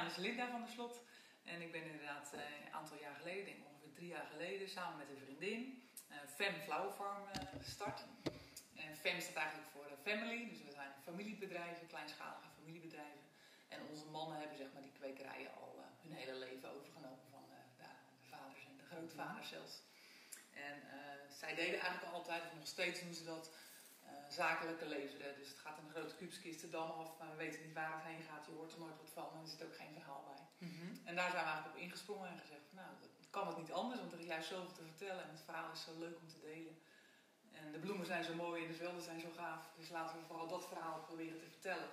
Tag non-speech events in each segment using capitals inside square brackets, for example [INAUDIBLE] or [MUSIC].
naam is Linda van der Slot. En ik ben inderdaad een aantal jaar geleden, denk ongeveer drie jaar geleden, samen met een vriendin, Fem Flower Farm gestart. En FEM staat eigenlijk voor family, dus we zijn familiebedrijven, kleinschalige familiebedrijven. En onze mannen hebben zeg maar, die kwekerijen al hun hele leven overgenomen van de, de, vaders en de grootvaders mhm. zelfs. En uh, zij deden eigenlijk altijd, of nog steeds doen ze dat, zakelijke leveren. Dus het gaat in een grote kubuskist de dam af, maar we weten niet waar het heen gaat. Je hoort er nooit wat van en er zit ook geen verhaal bij. Mhm. En daar zijn we eigenlijk op ingesprongen en gezegd, nou, kan het niet anders, want er is juist zoveel te vertellen en het verhaal is zo leuk om te delen. En de bloemen zijn zo mooi en de velden zijn zo gaaf. Dus laten we vooral dat verhaal proberen te vertellen.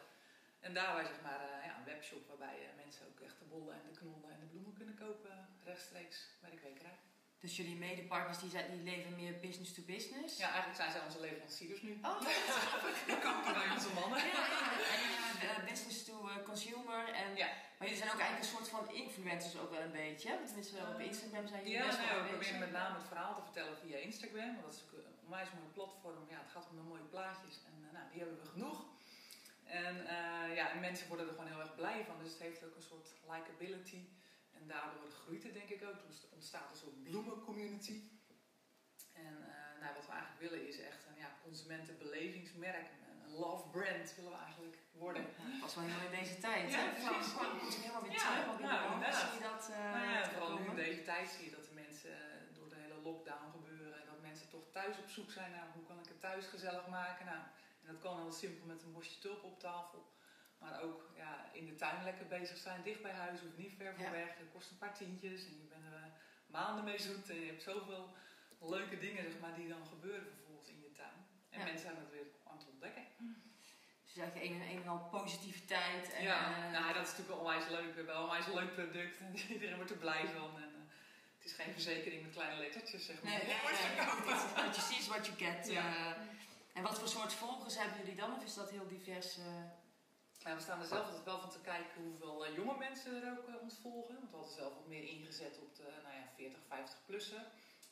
En daarbij zeg maar uh, ja, een webshop waarbij uh, mensen ook echt de bollen en de knollen en de bloemen kunnen kopen rechtstreeks bij de kwekerij. Dus jullie medepartners die, zijn, die leven meer business to business? Ja, eigenlijk zijn zij onze leveranciers nu. Oh, dat kopen wij onze mannen. Ja, ja, en uh, business to eh, consumer. En, ja. Maar jullie zijn ook eigenlijk een soort van influencers ook wel een beetje. Tenminste, op Instagram zijn jullie ja, best wel we proberen met name het verhaal te vertellen via Instagram. Want dat is een onwijs mooi platform. Ja, het gaat om de mooie plaatjes. En nou, die hebben we genoeg. En, ja, en mensen worden er gewoon heel erg blij van. Dus het heeft ook een soort likability. En daardoor groeit het denk ik ook. Dus ontstaat een soort bloemencommunity. En uh, nou, wat we eigenlijk willen is echt een ja, consumentenbelevingsmerk. Een love brand willen we eigenlijk worden. Ja, pas wel helemaal in deze tijd. Ja, hè? precies. Gewoon moet helemaal weer terug. Ja, nou, zie je dat uh, nou ja, Vooral nu in deze tijd zie je dat de mensen uh, door de hele lockdown gebeuren. En dat mensen toch thuis op zoek zijn naar hoe kan ik het thuis gezellig maken. Nou, en dat kan heel simpel met een bosje tulpen op tafel. Maar ook ja, in de tuin lekker bezig zijn, dicht bij huis, hoeft niet ver van weg. Het kost een paar tientjes en je bent er uh, maanden mee zoet. En je hebt zoveel leuke dingen zeg maar, die dan gebeuren vervolgens in je tuin. En mensen zijn dat weer aan het ontdekken. Dus je eigenlijk een en een en al positiviteit. En, ja, uh, nou, dat is natuurlijk onwijs leuk. We hebben onwijs leuk product en [LAUGHS] iedereen wordt er blij van. En, uh, het is geen verzekering met kleine lettertjes, zeg maar. Nee, nee, nee, what you see is what you get. Ja. en wat voor soort volgers hebben jullie dan? Of is dat heel divers? Ja, we staan er zelf altijd wel van te kijken hoeveel uh, jonge mensen er ook uh, ons volgen. Want we hadden zelf wat meer ingezet op de nou ja, 40, 50 plussen.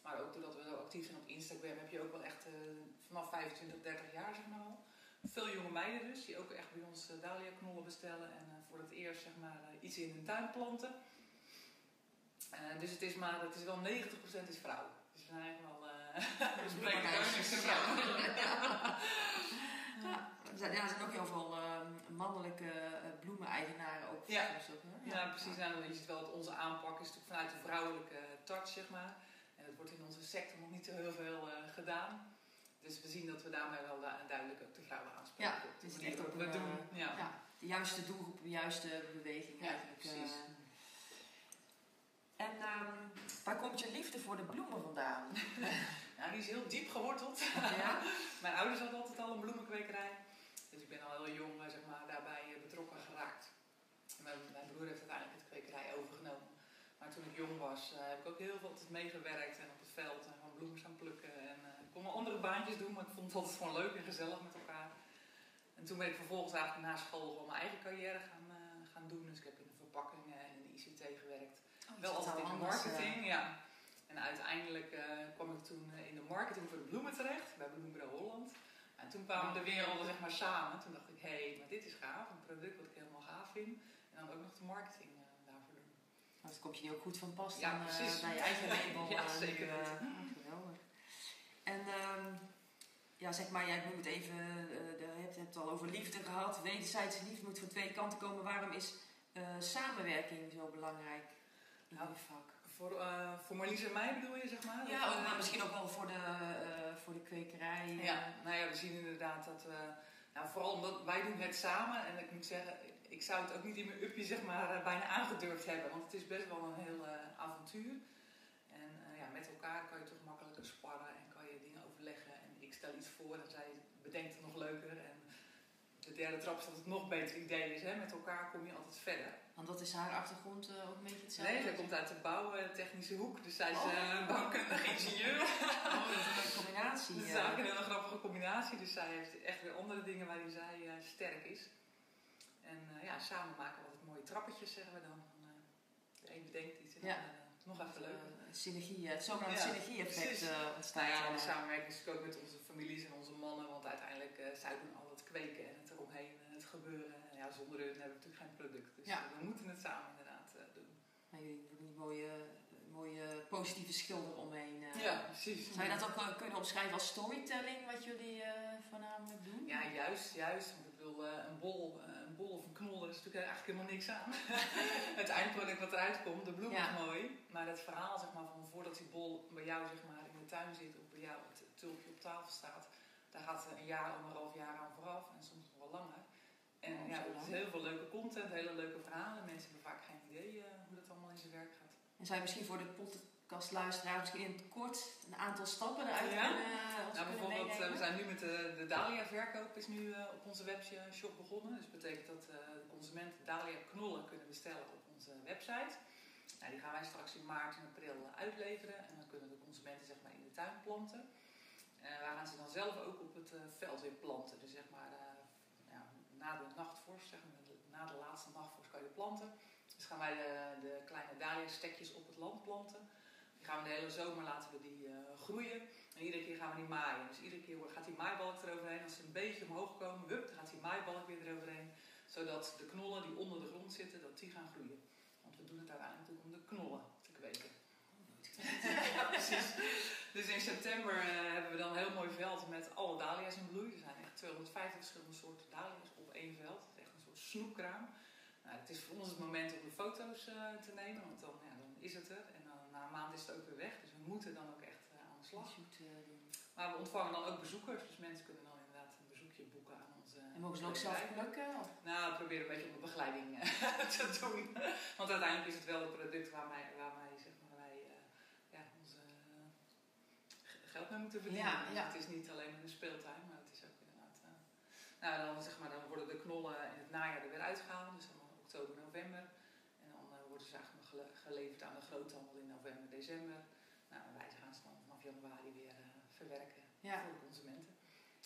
Maar ook doordat we zo actief zijn op Instagram heb je ook wel echt uh, vanaf 25, 30 jaar zeg maar al. Veel jonge meiden dus, die ook echt bij ons dahlia knollen bestellen. En voor het eerst zeg maar iets in hun tuin planten. dus het is maar, het is wel 90% is vrouw. Dus we zijn eigenlijk wel... [LAUGHS] Uh, spreken [LAUGHS] ja. Ja, er zijn ook heel veel uh, mannelijke uh, bloemeneigenaren ook. Ja, ja. ja precies. Nou, je ziet wel dat onze aanpak is natuurlijk vanuit de vrouwelijke touch, zeg maar. En dat wordt in onze sector nog niet heel veel uh, gedaan. Dus we zien dat we daarmee wel duidelijk ook de vrouwen aanspreken. Ja, het is echt ook we doen. Ja. ja. de juiste doelgroep, de juiste beweging eigenlijk. Precies. En um, waar komt je liefde voor de bloemen vandaan? [LAUGHS] nou, die is heel diep geworteld. Ja? [LAUGHS] Mijn ouders hadden altijd al een bloemenkwekerij. Dus ik ben al heel jong zeg maar, daarbij eh, betrokken geraakt. Mijn, mijn broer heeft uiteindelijk het kwekerij overgenomen. Maar toen ik jong was, uh, heb ik ook heel veel altijd meegewerkt en op het veld en gewoon bloemen gaan plukken. En ik kon wel andere baantjes doen, maar ik vond het altijd gewoon leuk en gezellig met elkaar. En toen ben ik vervolgens eigenlijk na school gewoon mijn eigen carrière gaan, uh, gaan doen. Dus ik heb in de verpakkingen en in de ICT gewerkt. Oh, wel altijd in de marketing, ja. En uiteindelijk kwam ik toen in de marketing voor de bloemen terecht, bij Bloemenbureau Holland. En toen kwamen de werelden zeg maar samen. Toen dacht ik, hé, hey, maar dit is gaaf. Een product wat ik helemaal gaaf vind. En dan ook nog de marketing uh, daarvoor doen. Dat komt je ook goed van pas ja, dan, uh, bij je eigen [LAUGHS] label. ja, uh, zeker. Uh, [LAUGHS] geweldig. En um, ja, zeg maar, jij moet even, je hebt het al over liefde gehad. Wederzijdse liefde moet van twee kanten komen. Waarom is samenwerking zo belangrijk? in nou, vak? Voor, uh, voor Marlies en mij bedoel je, zeg maar? Ja, ook, maar misschien ook wel voor de, uh, voor de kwekerij. Ja, nou ja, we zien inderdaad dat we... Nou, vooral omdat wij doen het samen. En ik moet zeggen, ik zou het ook niet in mijn upje zeg maar, eh, bijna aangedurfd hebben. Want het is best wel een heel avontuur. En ja, met elkaar kan je toch makkelijker sparren en kan je dingen overleggen. En ik stel iets voor en zij bedenkt het nog leuker. En derde trap is dat het nog beter idee is. Hè? Met elkaar kom je altijd verder. Want wat is haar achtergrond uh, ook een beetje hetzelfde? Nee, zij komt uit de bouwtechnische hoek. Dus zij is oh. uh, bouwkundige ingenieur. [LAUGHS] Oh, dat is een combinatie. [LAUGHS] dat is eigenlijk een hele grappige combinatie. Dus zij heeft echt weer andere dingen waarin zij uh, sterk is. En ja, samen maken we altijd mooie trappetjes, zeggen we dan. de een bedenkt iets en ja. nog even leuk. synergie, het zomaar synergie-effect. Nou ja, de samenwerking is ook met onze families en onze mannen, want uiteindelijk uh, zij doen al het kweken en het eromheen en het gebeuren. En ja, zonder hun hebben we natuurlijk geen product. Dus we moeten het samen inderdaad doen. Maar jullie doen die mooie mooie positieve schilder omheen. Uh. Ja, precies. Zou je dat ook uh, kunnen omschrijven als storytelling, wat jullie voornamelijk doen? Ja, juist, juist. Want ik bedoel, een bol, een bol of een knol, daar is natuurlijk eigenlijk helemaal niks aan. [LAUGHS] het eindproduct wat eruit komt, de bloem is mooi. Maar het verhaal, zeg maar, van voordat die bol bij jou zeg maar, in de tuin zit, of bij jou het tulpje op tafel staat, daar gaat een jaar, anderhalf jaar aan vooraf en soms nog wel langer. En oh, ja, het is heel veel leuke content, hele leuke verhalen. Mensen hebben vaak geen idee hoe dat allemaal in zijn werk gaat. En zou je misschien voor de podcastluisteraar misschien in het kort een aantal stappen eruit ja. kunnen uh, nou, bijvoorbeeld, uh, we zijn nu met de, de Dahlia-verkoop is nu uh, op onze webshop begonnen. Dus dat betekent dat de consumenten Dahlia-knollen kunnen bestellen op onze website. Nou, die gaan wij straks in maart en april uitleveren. En dan kunnen de consumenten zeg maar, in de tuin planten. En wij gaan ze dan zelf ook op het veld weer planten. Dus zeg maar, na de nachtvorst, zeg maar, na de laatste nachtvorst kan je planten. Dus gaan wij de, de kleine dahlia-stekjes op het land planten. Die gaan we de hele zomer laten we die uh, groeien. En iedere keer gaan we die maaien. Dus iedere keer gaat die maaibalk eroverheen. Als ze een beetje omhoog komen, wup, dan gaat die maaibalk weer eroverheen. Zodat de knollen die onder de grond zitten, dat die gaan groeien. Want we doen het uiteindelijk om de knollen te kweken. [LAUGHS] ja, precies. Dus in september uh, hebben we dan een heel mooi veld met alle dahlia's in bloei. Er zijn echt 250 verschillende soorten dahlia's op één veld. Het is echt een soort snoepkraam. Nou, het is voor ons het moment om de foto's uh, te nemen, want dan, ja, dan is het er. En dan, na een maand is het ook weer weg, dus we moeten dan ook echt uh, aan de slag. Maar we ontvangen dan ook bezoekers, dus mensen kunnen dan inderdaad een bezoekje boeken aan onze. En mogen ze ook zelf plukken? Nou, we proberen een beetje om de begeleiding [LAUGHS] te doen. Want uiteindelijk is het wel het product waar wij, waar wij ja, onze geld mee moeten verdienen. Ja, ja. Het is niet alleen een speeltuin, maar het is ook inderdaad. nou, dan, zeg maar, dan worden de knollen in het najaar er weer uitgehaald. Dus oktober, november. En dan uh, worden ze eigenlijk geleverd aan de groothandel in november, december. Nou, wij gaan ze dan vanaf januari weer uh, verwerken voor de consumenten.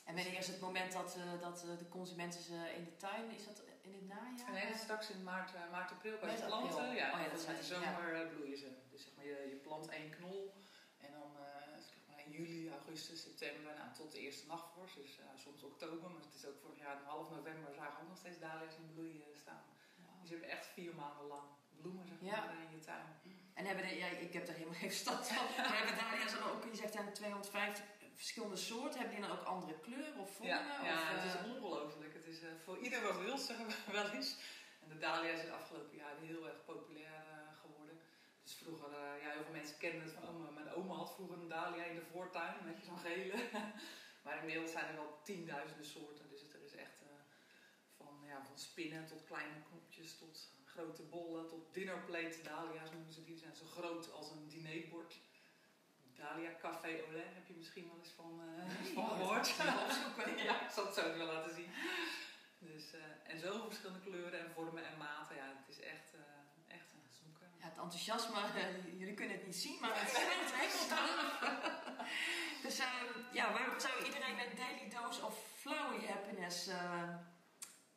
En wanneer is het moment dat, uh, dat de consumenten ze in de tuin, is dat in het najaar? Nee, straks in maart, maart april bij de planten. Ja, oh, ja, dat met de zomer ja. bloeien ze. Dus zeg maar, je, je plant één knol en dan zeg maar in juli, augustus, september nou, tot de eerste nachtvorst. Dus soms oktober, maar het is ook vorig jaar in half november zagen we ook nog steeds dahlia's in bloei staan. Dus je hebt echt vier maanden lang bloemen zeg maar, in je tuin. En hebben de, ja, ik heb daar helemaal geen verstand van. [LAUGHS] maar hebben dahlia's dan ook, je zegt dan 250 verschillende soorten. Hebben die dan ook andere kleuren of vormen? Ja, ja het is ongelooflijk. Het is voor ieder wat wil, zeggen we [LAUGHS] wel eens. En de dahlia is de afgelopen jaren heel erg populair. Dus vroeger, ja, heel veel mensen kennen het van, oh, mijn oma had vroeger een dahlia in de voortuin, met zo'n gele. [LAUGHS] maar inmiddels zijn er wel tienduizenden soorten. Dus het, er is echt van, ja, van spinnen tot kleine knopjes, tot grote bollen, tot dinnerplate dahlia's noemen ze die. Zijn zo groot als een dinerbord. Dahlia Café Olé heb je misschien wel eens van, uh, van gehoord. [LAUGHS] ja, ik zal het zo wel laten zien. Dus, uh, en zoveel verschillende kleuren en vormen en maten. Ja, het is echt, uh, echt een zoeken. Ja, het enthousiasme, jullie kunnen het niet zien, maar het schijnt helemaal Dus ja, waarom zou iedereen een daily dose of flowery happiness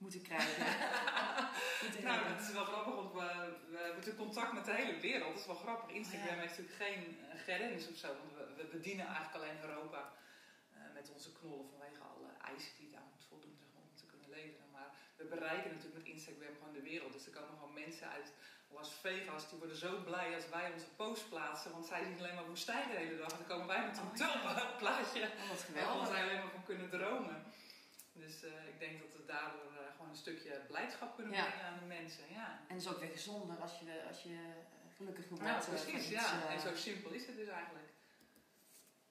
moeten krijgen. [LAUGHS] nou, het is wel grappig, want we, we hebben natuurlijk contact met de hele wereld. Dat is wel grappig. Instagram heeft natuurlijk geen uh, grens of zo, want we, we, bedienen eigenlijk alleen Europa uh, met onze knollen vanwege alle eisen die daar moet voldoen zeg maar, om te kunnen leveren. Maar we bereiken natuurlijk met Instagram gewoon de wereld. Dus er komen gewoon mensen uit Las Vegas, die worden zo blij als wij onze post plaatsen, want zij zien alleen maar woestijn de hele dag. En dan komen wij met een oh, plaatje. Oh, wat geweldig. Waar zij alleen maar van kunnen dromen. Dus uh, ik denk dat we daardoor een stukje blijdschap kunnen brengen aan de mensen. Ja. En het is ook weer gezonder als je, als je eh, gelukkig moet Ja, precies, ja. En zo simpel is het dus eigenlijk.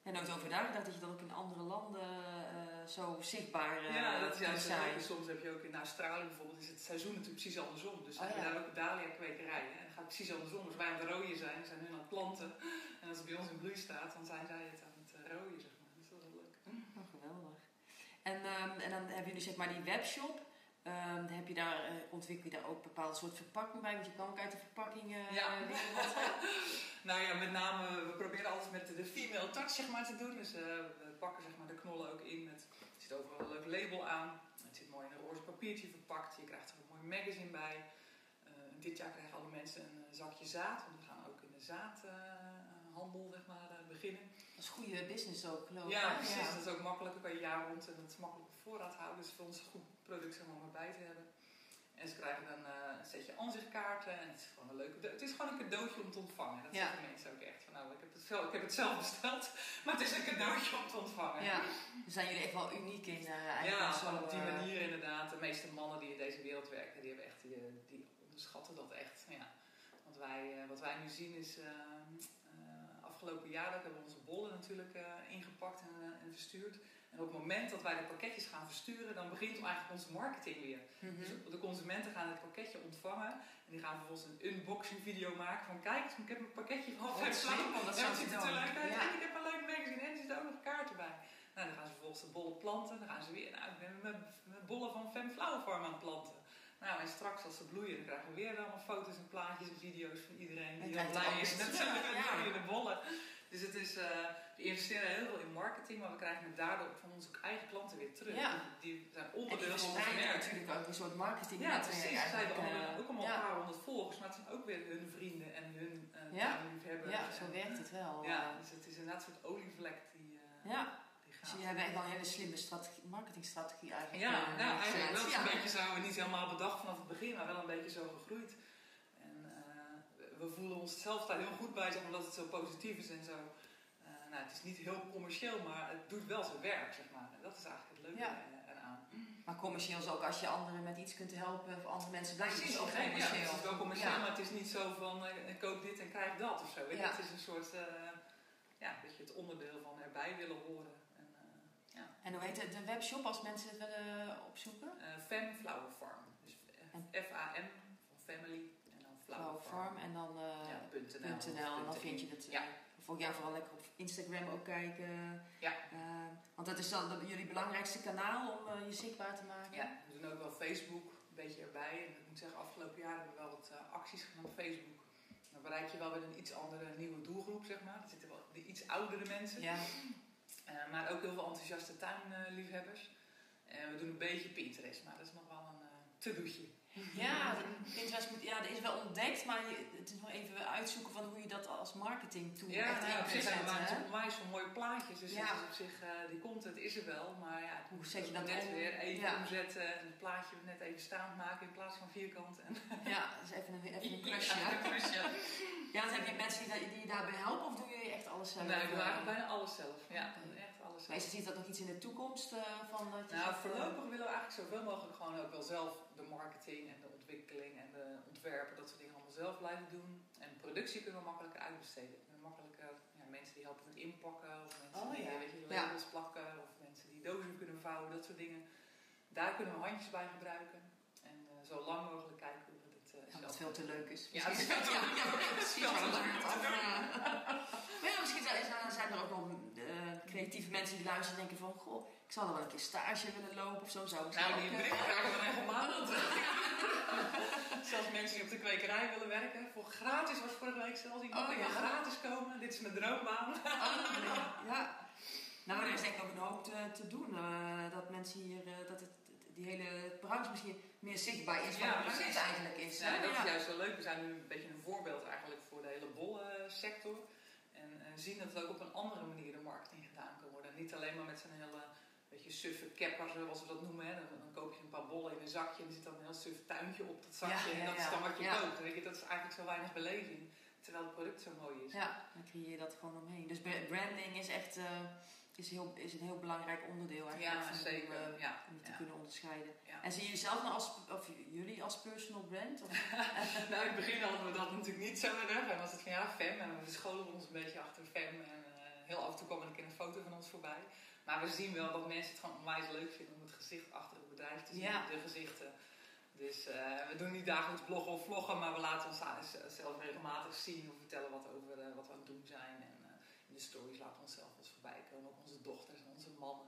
En ook over nagedacht dat je dat ook in andere landen uh, zo zichtbaar uh, Ja, dat is juist zijn. Soms heb je ook in Australië bijvoorbeeld, is het seizoen natuurlijk precies andersom. Dus oh, heb je daar En dat gaat precies andersom. Als wij aan het rooien zijn, zijn hun aan het planten. En als het bij ons in bloei staat, dan zijn zij het aan het rooien, zeg maar. Dus dat is wel leuk. [LAUGHS] Oh, geweldig. En, um, en dan hebben jullie zeg maar die webshop. Um, heb je daar, uh, ontwikkel je daar ook bepaalde soort verpakking bij? Want je kan ook uit de verpakkingen. Uh, ja. [LAUGHS] nou ja, met name, we proberen alles met de female touch zeg maar, te doen. Dus uh, we pakken zeg maar, de knollen ook in. Met, er zit overal een leuk label aan. Het zit mooi mooi in een roze papiertje verpakt. Je krijgt er een mooi magazine bij. Dit jaar krijgen alle mensen een zakje zaad, want we gaan ook in de zaadhandel zeg maar, beginnen. Dat is goede business ook, geloof ik. Ja, precies. Dat is ook makkelijk, kan je jaar rond en dat is makkelijk op voorraad houden. Dus voor ons een goed product om erbij te hebben. En ze krijgen dan uh, een setje aanzichtkaarten. En het is gewoon een leuke Het is gewoon een cadeautje om te ontvangen. Dat ja. zeggen mensen ook echt. Van, nou, ik heb, het zelf, ik heb het zelf besteld, [LAUGHS] maar het is een cadeautje om te ontvangen. Ja, dan zijn jullie echt wel uniek in uh, Ja, zo, op die manier inderdaad. De meeste mannen die in deze wereld werken, die, hebben echt, die, die onderschatten dat echt. Ja. Want wij, uh, wat wij nu zien is... afgelopen jaar hebben we onze bollen natuurlijk ingepakt en, en verstuurd. En op het moment dat wij de pakketjes gaan versturen, dan begint eigenlijk onze marketing weer. Mhm. Dus de consumenten gaan het pakketje ontvangen en die gaan vervolgens een unboxing video maken van kijk, ik heb een pakketje van Fem Flower. Dat ziet er leuk uit. En ik heb een leuk magazine en er zitten ook nog kaarten bij. Nou, dan gaan ze vervolgens de bollen planten. Dan gaan ze weer, nou, ik ben mijn bollen van Fem Flower Farm aan het planten. Nou, en straks als ze bloeien, dan krijgen we weer allemaal foto's en plaatjes en video's van iedereen die al blij is met [LAUGHS] [LAUGHS] zijn bloeiende bollen. Dus het is, uh, we investeren heel veel in marketing, maar we krijgen het daardoor van onze eigen klanten weer terug. Ja. Die, zijn onderdeel van merk. natuurlijk ook een soort marketing. Ja, precies. Ze hebben allemaal, ook allemaal een paar honderd volgers, maar het zijn ook weer hun vrienden en hun uh, ja. Ja, zo werkt het wel. Ja, dus het is inderdaad een soort olievlek die... Ja. Dus jullie hebben echt wel een hele slimme strategie, marketingstrategie eigenlijk. Ja, nou, eigenlijk wel een beetje zo, niet helemaal bedacht vanaf het begin, maar wel een beetje zo gegroeid we voelen ons zelf daar heel goed bij, zeg omdat het zo positief is en zo. Uh, nou, het is niet heel commercieel, maar het doet wel zijn werk, zeg maar. En dat is eigenlijk het leuke eh, eraan. Maar commercieel is ook als je anderen met iets kunt helpen of andere mensen blij Precies, het is commercieel. Ja, het is wel commercieel, maar het is niet zo van uh, koop dit en krijg dat of zo. Het is een soort, ja, dat je het onderdeel van erbij willen horen. En, en hoe heet het, de webshop als mensen het willen opzoeken? Fem Flower Farm. Dus F-A-M, van family Flower Farm. En dan uh, .nl. En dan vind je het. Ja. Volg jij vooral lekker op Instagram ook kijken. Ja. Uh, want dat is dan jullie belangrijkste kanaal om uh, je zichtbaar te maken. Ja, we doen ook wel Facebook een beetje erbij. En ik moet zeggen, afgelopen jaar hebben we wel wat acties gedaan op Facebook. Dan bereik je wel weer een iets andere nieuwe doelgroep, zeg maar. Er zitten wel de iets oudere mensen. Ja. Maar ook heel veel enthousiaste tuinliefhebbers. En we doen een beetje Pinterest, maar dat is nog wel een to-doetje. Ja, Pinterest moet, ja, dat is wel ontdekt, maar het is nog even uitzoeken van hoe je dat als marketing tool ja, echt ja, precies. We maken onwijs van mooie plaatjes, dus ja. op zich, uh, die content is er wel, maar ja, hoe zet je dat net weer even ja. omzetten en het plaatje net even staand maken in plaats van vierkant. En ja, dat is even een, even een [LAUGHS] klusje. Ja, ja, dan heb je mensen die, die je daarbij helpen of doe je echt alles zelf? Nee, we maken bijna alles zelf. Ja, Maar ziet dat nog iets in de toekomst uh, van je Nou, voorlopig willen we eigenlijk zoveel mogelijk gewoon ook wel zelf de marketing en de ontwikkeling en de ontwerpen, dat soort dingen allemaal zelf blijven doen. En productie kunnen we makkelijker uitbesteden. Makkelijker ja, mensen die helpen met inpakken, of mensen oh, die ja. weet je, labels ja. plakken, of mensen die dozen kunnen vouwen, dat soort dingen. Daar kunnen we handjes bij gebruiken. En uh, zo lang mogelijk kijken hoe ja, Wat veel te leuk is. Ja, het is veel te leuk. Ja, precies. Maar ja, misschien zijn er ook wel uh, creatieve mensen die luisteren en denken van... Goh, ik zou er wel een keer stage willen lopen of zo. Zou ik nou, die berichten krijgen we regelmatig. [LAUGHS] Zelfs mensen die op de kwekerij willen werken. Voor gratis was vorige week zelfs iemand. Oh, ja. gratis komen. Dit is mijn droombaan. Oh, ja. Nou, er is denk ik ook een hoop te, te doen. Uh, dat mensen hier, uh, dat het, die hele branche misschien meer zichtbaar is ja, wat het eigenlijk is. Ja, dat is juist zo leuk. We zijn nu een beetje een voorbeeld eigenlijk voor de hele bolle sector. En, en zien dat het ook op een andere manier de marketing gedaan kan worden. Niet alleen maar met zijn hele beetje suffe kepper, zoals we dat noemen. Hè. Dan, dan, koop je een paar bollen in een zakje en er zit dan een heel suf tuintje op dat zakje. en dat is dan wat je koopt. Weet je, dat is eigenlijk zo weinig beleving. Terwijl het product zo mooi is. Ja, dan creëer je dat gewoon omheen. Dus branding is echt uh, is heel, is een heel belangrijk onderdeel eigenlijk. Ja, zeker. Om, uh, ja. om te kunnen onderscheiden. En zie je jezelf nou als, of jullie als personal brand? Of? [LAUGHS] nou, in het begin hadden we dat natuurlijk niet zo erg. En was het van ja, Fem. En we scholen ons een beetje achter Fem. En uh, heel af en toe kwam er een keer een foto van ons voorbij. Maar we zien wel dat mensen het gewoon onwijs leuk vinden om het gezicht achter het bedrijf te zien, ja. de gezichten. Dus uh, we doen niet dagelijks bloggen of vloggen, maar we laten ons zelf regelmatig zien of vertellen wat, over, uh, wat we aan het doen zijn. En uh, in de stories laten we onszelf voorbij komen, ook onze dochters en onze mannen.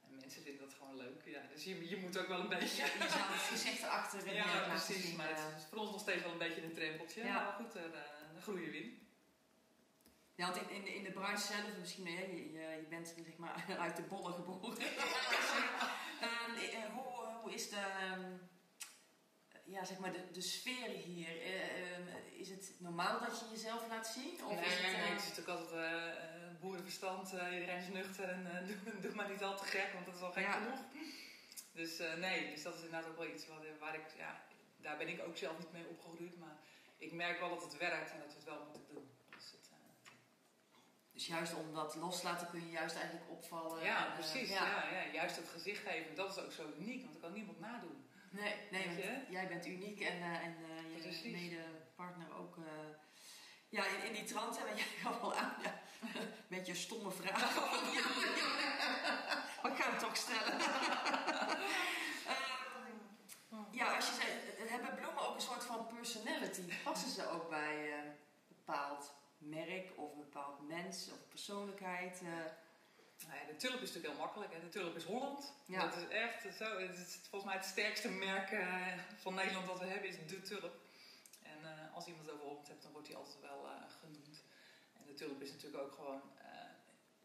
En mensen vinden dat gewoon leuk. Ja, dus je, je moet ook wel een beetje. je zou het gezicht achter Ja, precies. Zien, maar het is voor ons nog steeds wel een beetje een trempeltje. Ja. Maar goed, daar groeien we in. Ja, want in, in, de, in de branche zelf, misschien, hè, je, je bent zeg maar [LAUGHS] uit de bollen geboren. [LAUGHS] Ehm, hoe, hoe is de, ehm, ja, zeg maar de, de sfeer hier? Ehm, is het normaal dat je jezelf laat zien? Of nee, is het, nee, het is natuurlijk altijd boerenverstand. iedereen is nuchter en [LAUGHS] doe, doe, maar niet al te gek, want dat is al gek genoeg. Dus nee, dus dat is inderdaad ook wel iets wat, waar ik, ja, daar ben ik ook zelf niet mee opgegroeid. Maar ik merk wel dat het werkt en dat we het wel moeten doen. Dus, het, uh... dus juist om dat loslaten kun je juist eigenlijk opvallen. Ja, en, precies. ja. Ja, ja. Juist het gezicht geven, dat is ook zo uniek, want dat kan niemand nadoen. Nee, nee want jij bent uniek en, uh, en je mede-partner ook. ja, in, in die trant hebben [LAUGHS] jij al aan. Ja. [LAUGHS] Met je stomme vraag. [LAUGHS] Ja, maar ik ga hem toch stellen. [LAUGHS] ja, als je zei, hebben bloemen ook een soort van personality? Passen ze ook bij een bepaald merk of een bepaald mens of persoonlijkheid? Uh... Nou ja, de tulp is natuurlijk heel makkelijk. Hè. De tulp is Holland. Ja. Dat is echt zo. Het is volgens mij het sterkste merk uh, van Nederland dat we hebben, is de tulp. En uh, als iemand het over Holland hebt, dan wordt hij altijd wel genoemd. De tulp is natuurlijk ook gewoon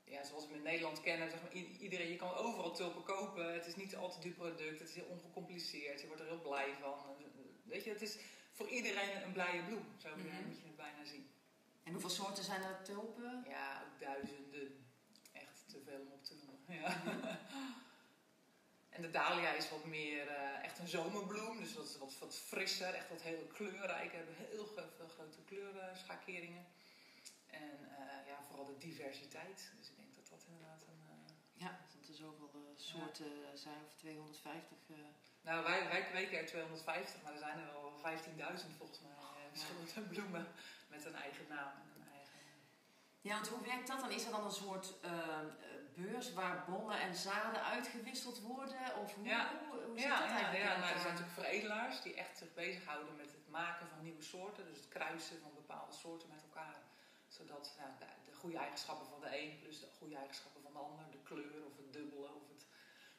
ja, zoals we in Nederland kennen, zeg maar, iedereen, je kan overal tulpen kopen. Het is niet al te duur product, het is heel ongecompliceerd, je wordt er heel blij van. Weet je, het is voor iedereen een blije bloem, zo mm -hmm. moet je het bijna zien. En hoeveel soorten zijn er tulpen? Ja, ook duizenden. Echt te veel om op te noemen. Ja. [LAUGHS] en de dahlia is wat meer uh, echt een zomerbloem, dus dat is wat, wat frisser, echt wat heel kleurrijk. We hebben heel veel grote kleurenschakeringen. En uh, ja, vooral de diversiteit. Dus ja, dat er zoveel uh, soorten zijn, of 250. Uh... Nou, wij, wij kweken er 250, maar er zijn er wel 15.000 volgens mij. verschillende [LAUGHS] bloemen met een eigen naam. En een eigen... Ja, want hoe werkt dat dan? Is er dan een soort beurs waar bollen en zaden uitgewisseld worden? Of hoe, ja. hoe, hoe zit ja, dat eigenlijk? Ja, nou, er zijn natuurlijk veredelaars die echt zich bezighouden met het maken van nieuwe soorten. Dus het kruisen van bepaalde soorten met elkaar. Zodat nou, de, de goede eigenschappen van de een plus de goede eigenschappen van de ander kleur of het dubbele of het,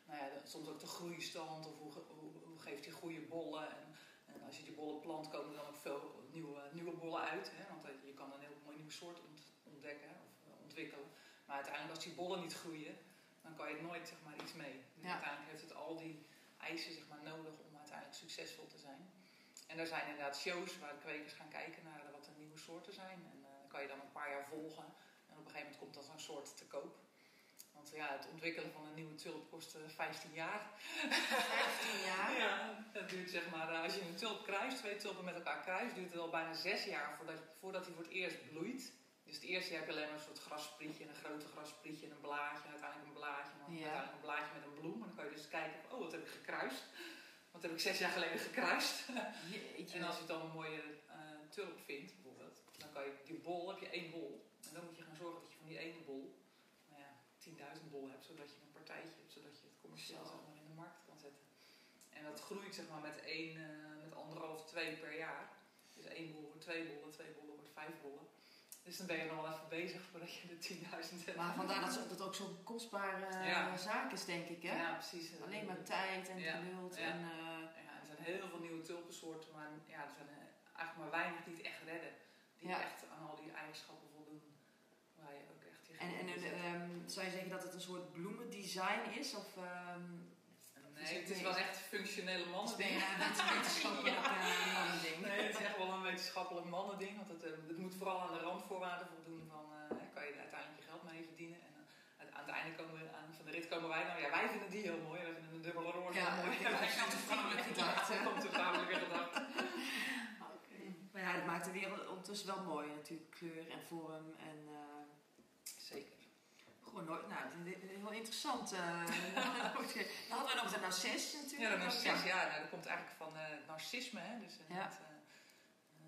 nou ja, soms ook de groeistand of hoe, hoe, hoe geeft hij goede bollen. En, en, als je die bollen plant komen er dan ook veel nieuwe, nieuwe bollen uit. Hè? Want je kan een heel mooi nieuwe soort ontdekken of eh, ontwikkelen. Maar uiteindelijk als die bollen niet groeien, dan kan je nooit zeg maar, iets mee. Dus uiteindelijk heeft het al die eisen zeg maar, nodig om uiteindelijk succesvol te zijn. En er zijn inderdaad shows waar de kwekers gaan kijken naar wat de nieuwe soorten zijn. En kan je dan een paar jaar volgen. En op een gegeven moment komt dat een soort te koop. Want ja, het ontwikkelen van een nieuwe tulp kost 15 jaar. 15 jaar? [LAUGHS] ja, dat duurt zeg maar, eh, als je een tulp kruist, twee tulpen met elkaar kruist, duurt het al bijna 6 jaar voordat, voordat hij voor het eerst bloeit. Dus het eerste jaar heb je alleen maar een soort grasprietje, een grote grasprietje en een blaadje, uiteindelijk een blaadje, en dan uiteindelijk een blaadje met een bloem. En dan kan je dus kijken, oh wat heb ik gekruist? Wat heb ik zes jaar geleden gekruist? [LAUGHS] en als je dan een mooie uh, tulp vindt, die bol, heb je één bol. En dan moet je gaan zorgen dat je van die ene bol 10.000 bol hebt, zodat je een partijtje hebt, zodat je het commercieel zeg maar, in de markt kan zetten. En dat groeit zeg maar, met, één, uh, met anderhalf, twee per jaar. Dus één bol wordt twee bollen, twee bollen wordt vijf bollen. Dus dan ben je nog wel even bezig voordat je de 10.000 hebt. Maar vandaar dat het ook zo'n kostbare ja. zaak is, denk ik. Hè? Ja, precies. Alleen maar tijd en geduld. Ja. En, uh... ja, er zijn heel veel nieuwe tulpensoorten, maar ja, er zijn eh, eigenlijk maar weinig die het echt redden. Die echt aan al die eigenschappen en, en um, zou je zeggen dat het een soort bloemendesign is? Of, um, nee, het is wel echt functionele mannen. Het is een wetenschappelijk [LAUGHS] ja. mannending. Nee, het is echt wel een wetenschappelijk mannending. Want het, uh, het moet vooral aan de randvoorwaarden voldoen van uh, kan je er uiteindelijk je geld mee verdienen. En uh, aan het einde komen we, aan, van de rit komen wij nou ja, wij vinden die heel mooi. Wij vinden een dubbele roze ja, mooi. [LAUGHS] [LAUGHS] Ja. Ja, komt de vrouwelijke gedachte. Ja, het maakt de wereld ondertussen wel mooi natuurlijk. Kleur en vorm en... Gewoon nooit. Nou, heel interessant. [LAUGHS] Uh, dan hadden we nog de narcis natuurlijk. Ja, de ja. ja nou, dat komt eigenlijk van uh, narcisme. Hè? Dus ja. het,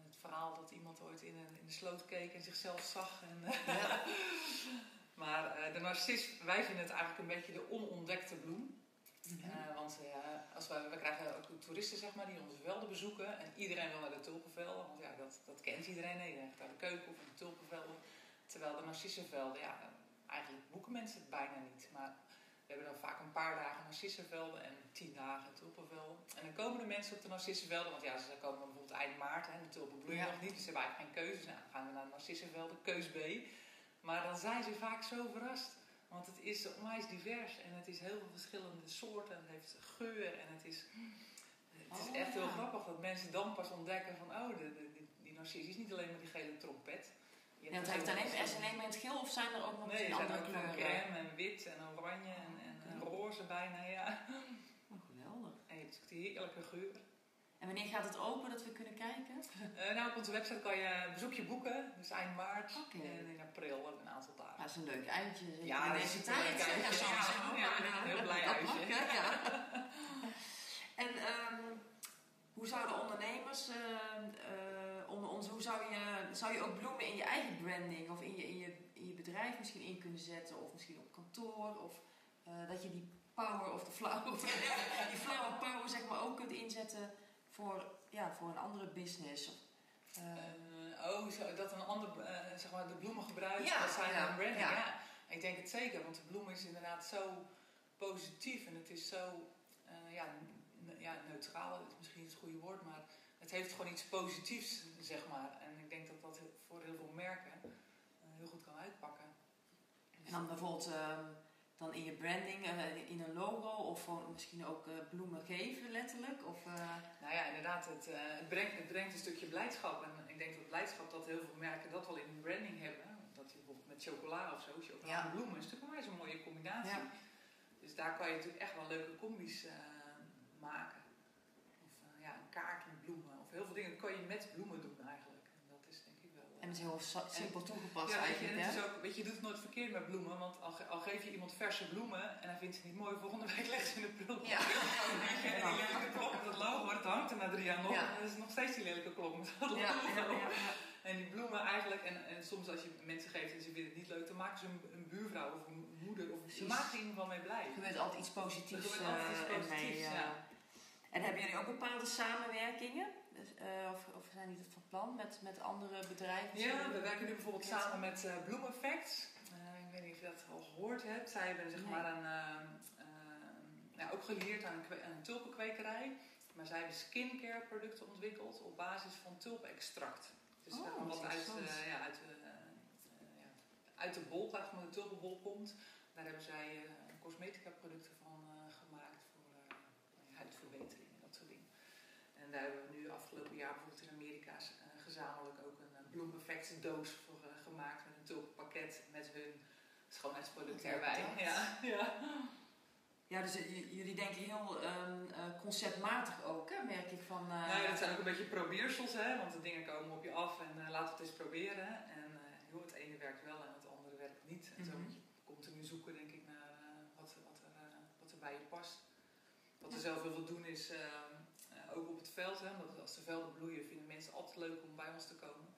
het, verhaal dat iemand ooit in, een, in de sloot keek en zichzelf zag. En, ja. [LAUGHS] maar de narcis, wij vinden het eigenlijk een beetje de onontdekte bloem. Mm -hmm. want als we, we krijgen ook toeristen zeg maar, die onze velden bezoeken. En iedereen wil naar de tulpenvelden. Want ja, dat, dat kent iedereen. Iedereen naar de keuken of de tulpenvelden. Terwijl de narcissenvelden, ja, eigenlijk boeken mensen het bijna niet. Maar we hebben dan vaak een paar dagen narcissenvelden en tien dagen tulpenvelden. En dan komen de mensen op de narcissenvelden, want ja, ze komen bijvoorbeeld eind maart en de tulpen bloeien nog niet, dus ze hebben eigenlijk geen keuze. Nou, dan gaan we naar de narcissenvelden, keus B. Maar dan zijn ze vaak zo verrast. Want het is onwijs divers en het is heel veel verschillende soorten. Het heeft geur en het is... Het is Oh, echt heel ja. grappig dat mensen dan pas ontdekken van... Oh, de, de, die, die narcis is niet alleen maar die gele trompet. Ja, het heeft er is alleen maar in het geel of zijn er ook nog Nee, er zijn andere ook van kleuren? crème en wit en oranje en, en, en Oké. roze bijna, ja. Oh, geweldig. En je hebt ook die heerlijke geur. En wanneer gaat het open dat we kunnen kijken? Eh, nou, op onze website kan je een bezoekje boeken. Dus eind maart en in april een aantal dagen. Dat is een leuk eindje. Ja, dat is deze een tijd. leuk uitje. Ja, heel blij Dat uitje. mag, ja. [LAUGHS] En ehm, hoe zouden ondernemers eh, eh, onder ons, hoe zou je, zou je ook bloemen in je eigen branding of in je, in je, in je bedrijf misschien in kunnen zetten of misschien op kantoor of eh, dat je die power of de flower, [LAUGHS] die flower power zeg maar ook kunt inzetten voor, ja, voor een andere business. Eh, oh, zo, dat een ander, eh, zeg maar, de bloemen gebruikt Ja, als zijn ja, branding. ja. Ja. ik denk het zeker, want de bloem is inderdaad zo positief en het is zo eh, ja, ja, neutraal, dat is misschien niet het goede woord, maar het heeft gewoon iets positiefs, zeg maar. En ik denk dat dat voor heel veel merken heel goed kan uitpakken. En dan bijvoorbeeld ehm, dan in je branding, eh, in een logo of misschien ook eh, bloemen geven letterlijk. Of, eh, Nou ja, inderdaad, het, het, brengt, het brengt een stukje blijdschap. En ik denk dat blijdschap dat heel veel merken dat wel in hun branding hebben. Dat je bijvoorbeeld met chocola of zo, chocola Ja. en bloemen is natuurlijk maar eens een mooie combinatie. Ja. Dus daar kan je natuurlijk echt wel leuke combi's maken. Of ja, een kaart met bloemen. Of heel veel dingen kan je met bloemen doen eigenlijk. En dat is denk ik wel... eh, en het is heel simpel toegepast je, eigenlijk. en het hè? is ook, weet je, je doet het nooit verkeerd met bloemen. Want al, ge- al geef je iemand verse bloemen en hij vindt ze niet mooi, volgende week [LAUGHS] legt ze in de prullenbak. Ja. Je, [LAUGHS] en die lelijke klok met dat logo, dat hangt er na drie jaar nog. Ja. En dat is nog steeds die lelijke klok met dat logo. En die bloemen eigenlijk, en, en soms als je mensen geeft en ze vinden het niet leuk, dan maken ze een, een buurvrouw of een moeder, of ze maken er in ieder geval mee blij. Er gebeurt altijd iets positiefs. Altijd iets eh, positiefs. En hebben jullie ook bepaalde samenwerkingen? Dus, eh, of zijn die dat van plan met, met andere bedrijven? Ja, we werken nu bijvoorbeeld samen met eh Bloom Effects. Eh, ik weet niet of je dat al gehoord hebt. Zij hebben zeg Nee. maar een, ehm, ehm, ja, ook geleerd aan een, een tulpenkwekerij. Maar zij hebben skincare producten ontwikkeld op basis van tulpextract. Dus Oh, maar wat uit, eh, ja, uit, de, ja, uit de bol, uit van de tulpenbol komt. Daar hebben zij cosmetica producten van gemaakt voor huidverbetering en dat soort dingen. En daar hebben we nu afgelopen jaar bijvoorbeeld gezamenlijk ook een uh, Bloom Effects doos voor eh, gemaakt met een tulpenpakket met hun schoonheidsproducten Oké, erbij. Ja, ja. Ja, dus eh, jullie denken heel ehm, eh, conceptmatig ook, hè, merk ik van... eh, Nou ja, dat zijn ook een beetje probeersels, hè, want de dingen komen op je af en eh laten we het eens proberen. En eh, joh, het ene werkt wel en het andere werkt niet. En zo Mhm. moet je continu zoeken, denk ik, naar eh, wat, wat, er, eh, wat er bij je past. Wat Ja. zelf heel veel doen is, ehm, eh, ook op het veld, hè, omdat als de velden bloeien vinden mensen altijd leuk om bij ons te komen.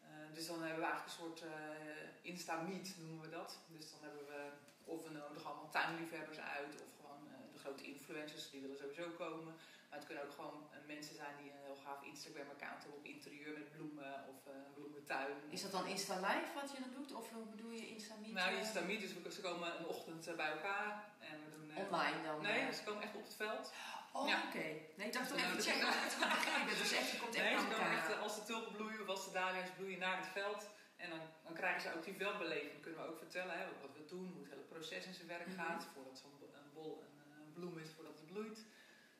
Eh, dus dan hebben we eigenlijk een soort eh Insta-meet noemen we dat. Dus dan hebben we, of we nodigen allemaal tuinliefhebbers uit, of gewoon eh, de grote influencers, die willen sowieso komen. Maar het kunnen ook gewoon mensen zijn die een heel gaaf Instagram-account hebben op interieur met bloemen of bloementuin. Is dat dan Insta Live wat je dan doet? Of hoe bedoel je Insta Meet? Nou, Insta-meet, dus we- ze komen een ochtend bij elkaar en we doen... Online dan? Nee, ze komen echt op het veld. Oh, Ja. oké. Nee, ik dacht toch even dat- checken of het goed. Dus echt, je komt echt Nee, aan elkaar. echt, als de tulpen bloeien of als de dahlia's bloeien naar het veld. En dan, dan krijgen ze ook die veldbeleving. Dan kunnen we ook vertellen hè, wat we doen, hoe het hele proces in zijn werk Mhm. gaat. Voordat zo'n een bol een, eh, een bloem is, voordat het bloeit.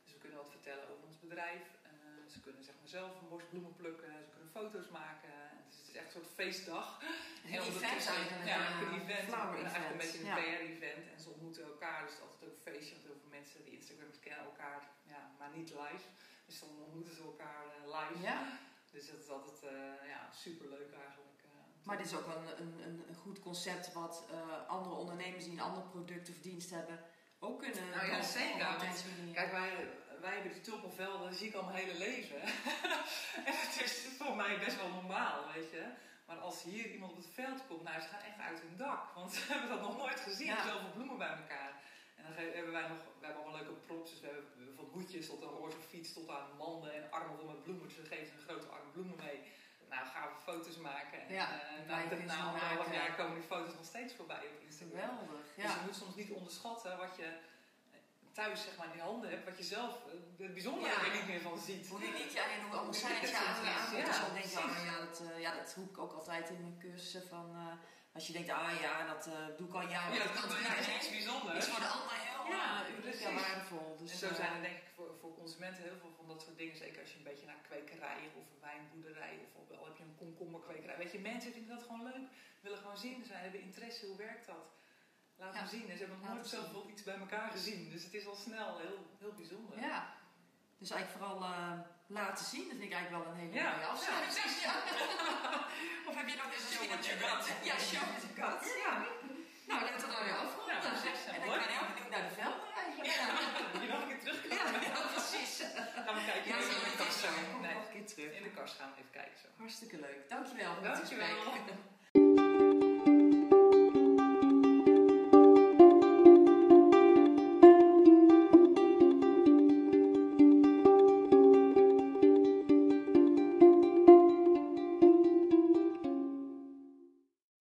Dus we kunnen wat vertellen over ons bedrijf. Eh, ze kunnen zeg maar zelf een bos bloemen plukken. Ze kunnen foto's maken. Is echt een soort feestdag. Een En heel event eigenlijk. Ja, eh, een event. Flower Eigenlijk een event. beetje een Ja. PR-event. En ze ontmoeten elkaar. Dus het is altijd ook een feestje. Want heel veel mensen die Instagrammers kennen elkaar, ja, maar niet live. Dus dan ontmoeten ze elkaar eh, live. Ja, Dus dat is altijd eh, ja, super leuk eigenlijk. eh. maar dit is ook een, een, een, een goed concept wat eh, andere ondernemers die een ander product of dienst hebben ook kunnen Nou ja, zeker. Kijk, wij, wij hebben die tulpenvelden, zie ik al mijn hele leven. [LAUGHS] en het is voor mij best wel normaal, weet je. Maar als hier iemand op het veld komt, nou, ze gaan echt uit hun dak. Want [LAUGHS] ze hebben dat nog nooit gezien, Ja. zoveel bloemen bij elkaar. En dan hebben wij nog, we hebben allemaal leuke props. Dus we hebben van hoedjes tot een roze fiets, tot aan manden en armen vol met bloemen. Dus we geven ze een grote arm bloemen mee. Nou, gaan we foto's maken. En, Ja, eh, na, anderhalf jaar komen die foto's nog steeds voorbij op Instagram. Geweldig, Dus ja. je moet soms niet onderschatten wat je thuis zeg maar, in je handen hebt, wat je zelf eh, het bijzondere Ja. er niet meer van ziet. Hoe je niet, ja, en hoe allemaal zijn het ja, aan dus dan denk je, oh, ja, dat, eh, ja, dat roep ik ook altijd in mijn cursussen van, eh, als je denkt, ah ja, dat uh, doe ik al jaren. Ja, dat, is iets bijzonders. Is voor de ander heel ja, en waardevol. Dus, en zo zijn er denk ik voor, voor consumenten heel veel van dat soort dingen. Zeker als je een beetje naar kwekerijen of een wijnboerderij of al heb je een komkommerkwekerij. Weet je, mensen vinden dat gewoon leuk. Willen gewoon zien. Ze hebben interesse, hoe werkt dat? Laat ja. zien. En ze hebben nog nooit zoveel iets bij elkaar gezien. Dus het is al snel heel, heel bijzonder. Ja. Dus eigenlijk vooral uh, laten zien, dat vind ik eigenlijk wel een hele mooie afsluiting. Ja. [LAUGHS] of heb je nog een show what you got? Ja, show what you got. Ja. Nou, laten we dan weer afronden. Ja, en dan kan je ook benieuwd naar de velden eigenlijk. Ja. Je nog een keer terugkomen. Ja, ja, precies. Gaan we kijken. Ja, in de kast zo. Nee. Nog een keer terug. In de kast gaan we even kijken zo. Hartstikke leuk. Dankjewel gesprek.